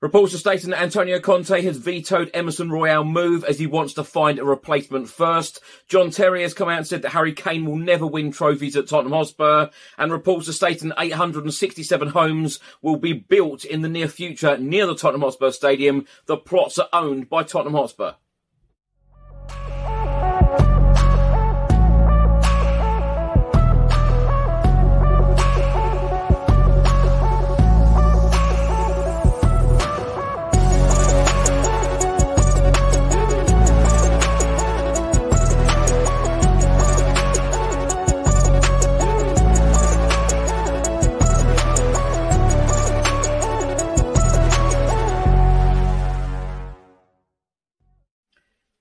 Reports are stating that Antonio Conte has vetoed Emerson Royal move as he wants to find a replacement first. John Terry has come out and said that Harry Kane will never win trophies at Tottenham Hotspur. And reports are stating 867 homes will be built in the near future near the Tottenham Hotspur Stadium. The plots are owned by Tottenham Hotspur.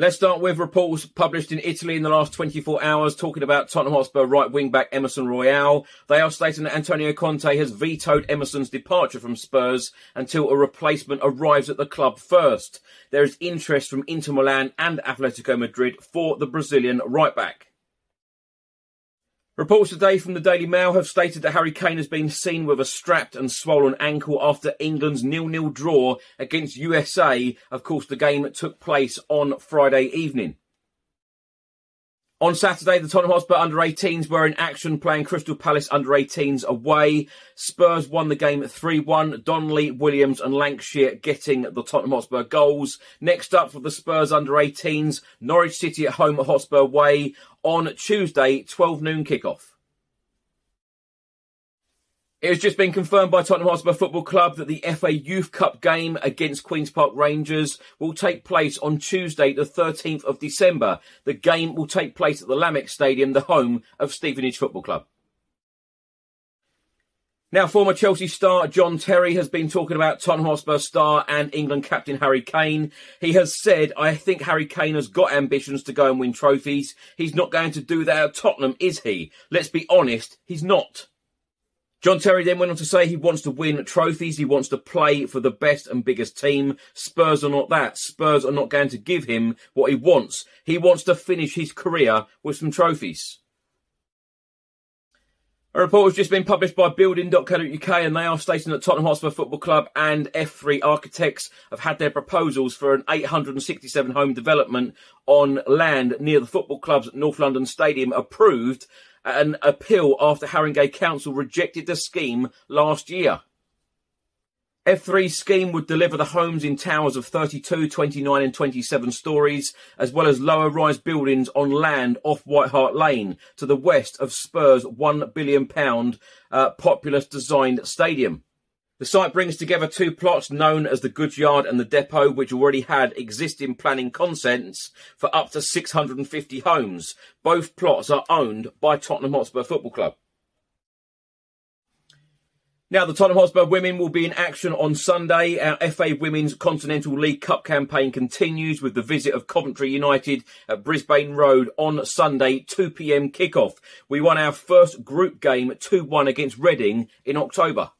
Let's start with reports published in Italy in the last 24 hours talking about Tottenham Hotspur right wing back Emerson Royal. They are stating that Antonio Conte has vetoed Emerson's departure from Spurs until a replacement arrives at the club first. There is interest from Inter Milan and Atletico Madrid for the Brazilian right back. Reports today from the Daily Mail have stated that Harry Kane has been seen with a strapped and swollen ankle after England's nil-nil draw against USA. Of course, the game took place on Friday evening. On Saturday, the Tottenham Hotspur under 18s were in action playing Crystal Palace under 18s away. Spurs won the game 3-1. Donnelly, Williams and Lancashire getting the Tottenham Hotspur goals. Next up for the Spurs under 18s, Norwich City at home at Hotspur Way on Tuesday, 12 noon kickoff. It has just been confirmed by Tottenham Hotspur Football Club that the FA Youth Cup game against Queen's Park Rangers will take place on Tuesday, the 13th of December. The game will take place at the Lamex Stadium, the home of Stevenage Football Club. Now, former Chelsea star John Terry has been talking about Tottenham Hotspur star and England captain Harry Kane. He has said, I think Harry Kane has got ambitions to go and win trophies. He's not going to do that at Tottenham, is he? Let's be honest, he's not. John Terry then went on to say he wants to win trophies. He wants to play for the best and biggest team. Spurs are not that. Spurs are not going to give him what he wants. He wants to finish his career with some trophies. A report has just been published by building.co.uk and they are stating that Tottenham Hotspur Football Club and F3 Architects have had their proposals for an 867 home development on land near the football club's North London Stadium approved an appeal after Haringey Council rejected the scheme last year. F3 scheme would deliver the homes in towers of 32, 29 and 27 stories, as well as lower rise buildings on land off White Hart Lane to the west of Spurs' £1 billion uh, Populous designed stadium. The site brings together two plots known as the goods yard and the depot, which already had existing planning consents for up to 650 homes. Both plots are owned by Tottenham Hotspur Football Club. Now, the Tottenham Hotspur women will be in action on Sunday. Our FA Women's Continental League Cup campaign continues with the visit of Coventry United at Brisbane Road on Sunday, 2pm kickoff. We won our first group game 2-1 against Reading in October.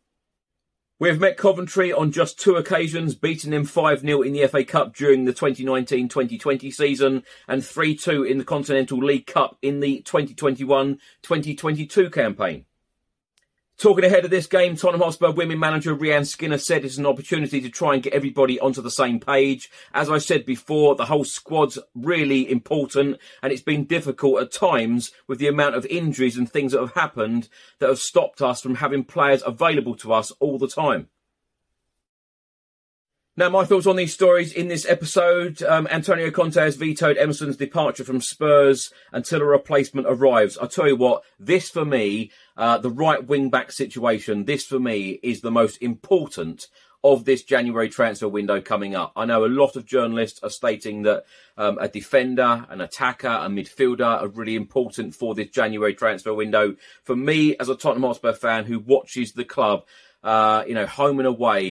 We have met Coventry on just two occasions, beating them 5-0 in the FA Cup during the 2019-2020 season and 3-2 in the Continental League Cup in the 2021-2022 campaign. Talking ahead of this game, Tottenham Hotspur women manager Rehanne Skinner said it's an opportunity to try and get everybody onto the same page. As I said before, the whole squad's really important and it's been difficult at times with the amount of injuries and things that have happened that have stopped us from having players available to us all the time. Now, my thoughts on these stories in this episode. Um, Antonio Conte has vetoed Emerson's departure from Spurs until a replacement arrives. I tell you what, this for me, uh, the right wing back situation, this for me is the most important of this January transfer window coming up. I know a lot of journalists are stating that um, a defender, an attacker, a midfielder are really important for this January transfer window. For me, as a Tottenham Hotspur fan who watches the club, uh, you know, home and away,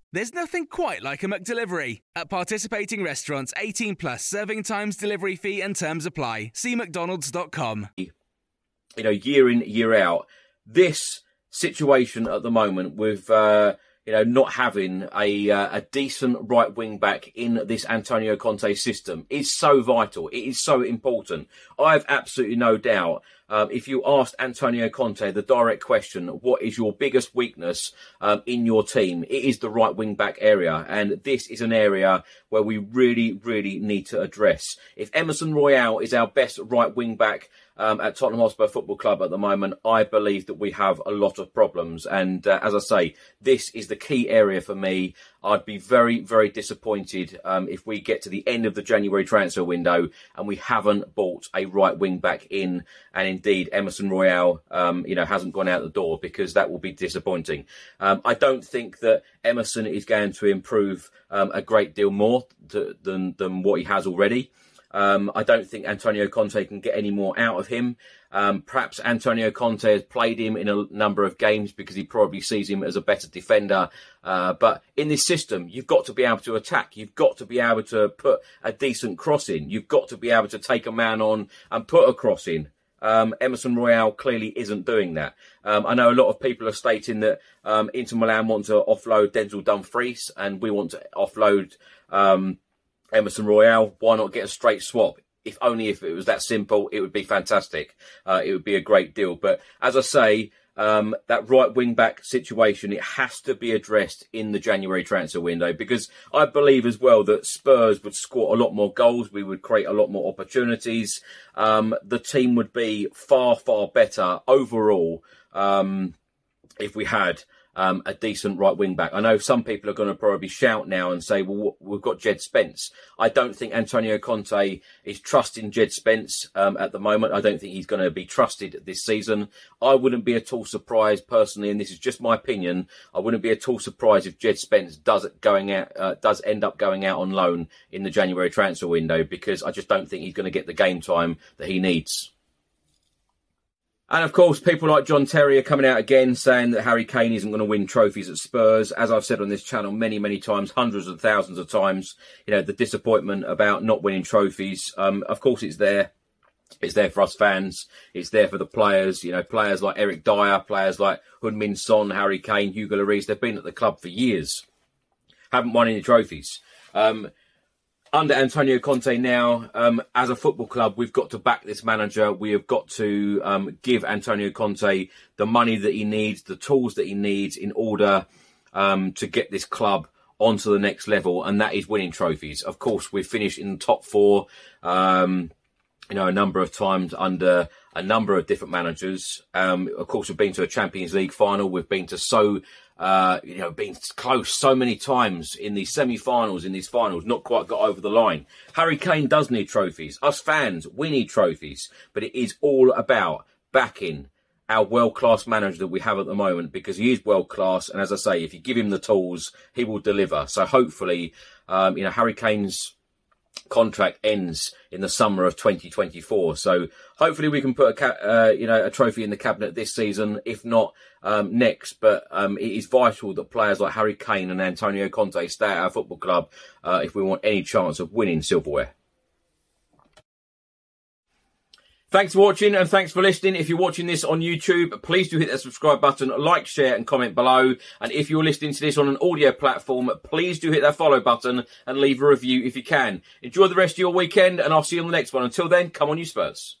There's nothing quite like a McDelivery. At participating restaurants, 18 plus serving times, delivery fee, and terms apply. See McDonald's.com. You know, year in, year out, this situation at the moment with, uh, you know, not having a uh, a decent right wing back in this Antonio Conte system is so vital. It is so important. I have absolutely no doubt um, if you asked Antonio Conte the direct question, what is your biggest weakness um, in your team? It is the right wing back area. And this is an area where we really, really need to address. If Emerson Royal is our best right wing back um, at Tottenham Hotspur Football Club at the moment, I believe that we have a lot of problems. And uh, as I say, this is the key area for me. I'd be very, very disappointed um, if we get to the end of the January transfer window and we haven't bought a right wing back in, and indeed Emerson Royal, um, you know, hasn't gone out the door because that will be disappointing. Um, I don't think that Emerson is going to improve um, a great deal more than than what he has already. Um, I don't think Antonio Conte can get any more out of him. Um, perhaps Antonio Conte has played him in a number of games because he probably sees him as a better defender. Uh, but in this system, you've got to be able to attack. You've got to be able to put a decent cross in. You've got to be able to take a man on and put a cross in. Um, Emerson Royal clearly isn't doing that. Um, I know a lot of people are stating that um, Inter Milan want to offload Denzel Dumfries and we want to offload um, Emerson Royal, why not get a straight swap? If only if it was that simple, it would be fantastic. Uh, it would be a great deal. But as I say, um, that right wing back situation, it has to be addressed in the January transfer window because I believe as well that Spurs would score a lot more goals. We would create a lot more opportunities. Um, the team would be far, far better overall um, if we had um, a decent right wing back. I know some people are going to probably shout now and say, well, we've got Jed Spence. I don't think Antonio Conte is trusting Jed Spence um, at the moment. I don't think he's going to be trusted this season. I wouldn't be at all surprised personally, and this is just my opinion. I wouldn't be at all surprised if Jed Spence does going out, uh, does end up going out on loan in the January transfer window because I just don't think he's going to get the game time that he needs. And of course, people like John Terry are coming out again saying that Harry Kane isn't going to win trophies at Spurs. As I've said on this channel many, many times, hundreds of thousands of times, you know, the disappointment about not winning trophies. Um, of course, it's there. It's there for us fans. It's there for the players. You know, players like Eric Dier, players like Heung-min Son, Harry Kane, Hugo Lloris. They've been at the club for years. Haven't won any trophies. Um, under Antonio Conte now, um, as a football club, we've got to back this manager. We have got to um, give Antonio Conte the money that he needs, the tools that he needs in order um, to get this club onto the next level, and that is winning trophies. Of course, we've finished in the top four, um, you know, a number of times under a number of different managers. Um, of course, we've been to a Champions League final. We've been to so uh, you know, been close so many times in these semi-finals, in these finals, not quite got over the line. Harry Kane does need trophies. Us fans, we need trophies, but it is all about backing our world-class manager that we have at the moment because he is world-class. And as I say, if you give him the tools, he will deliver. So hopefully, um, you know, Harry Kane's contract ends in the summer of 2024. So hopefully we can put a ca- uh, you know a trophy in the cabinet this season, if not um, next. But um, it is vital that players like Harry Kane and Antonio Conte stay at our football club uh, if we want any chance of winning silverware. Thanks for watching and thanks for listening. If you're watching this on YouTube, please do hit that subscribe button, like, share and comment below. And if you're listening to this on an audio platform, please do hit that follow button and leave a review if you can. Enjoy the rest of your weekend and I'll see you on the next one. Until then, come on you Spurs.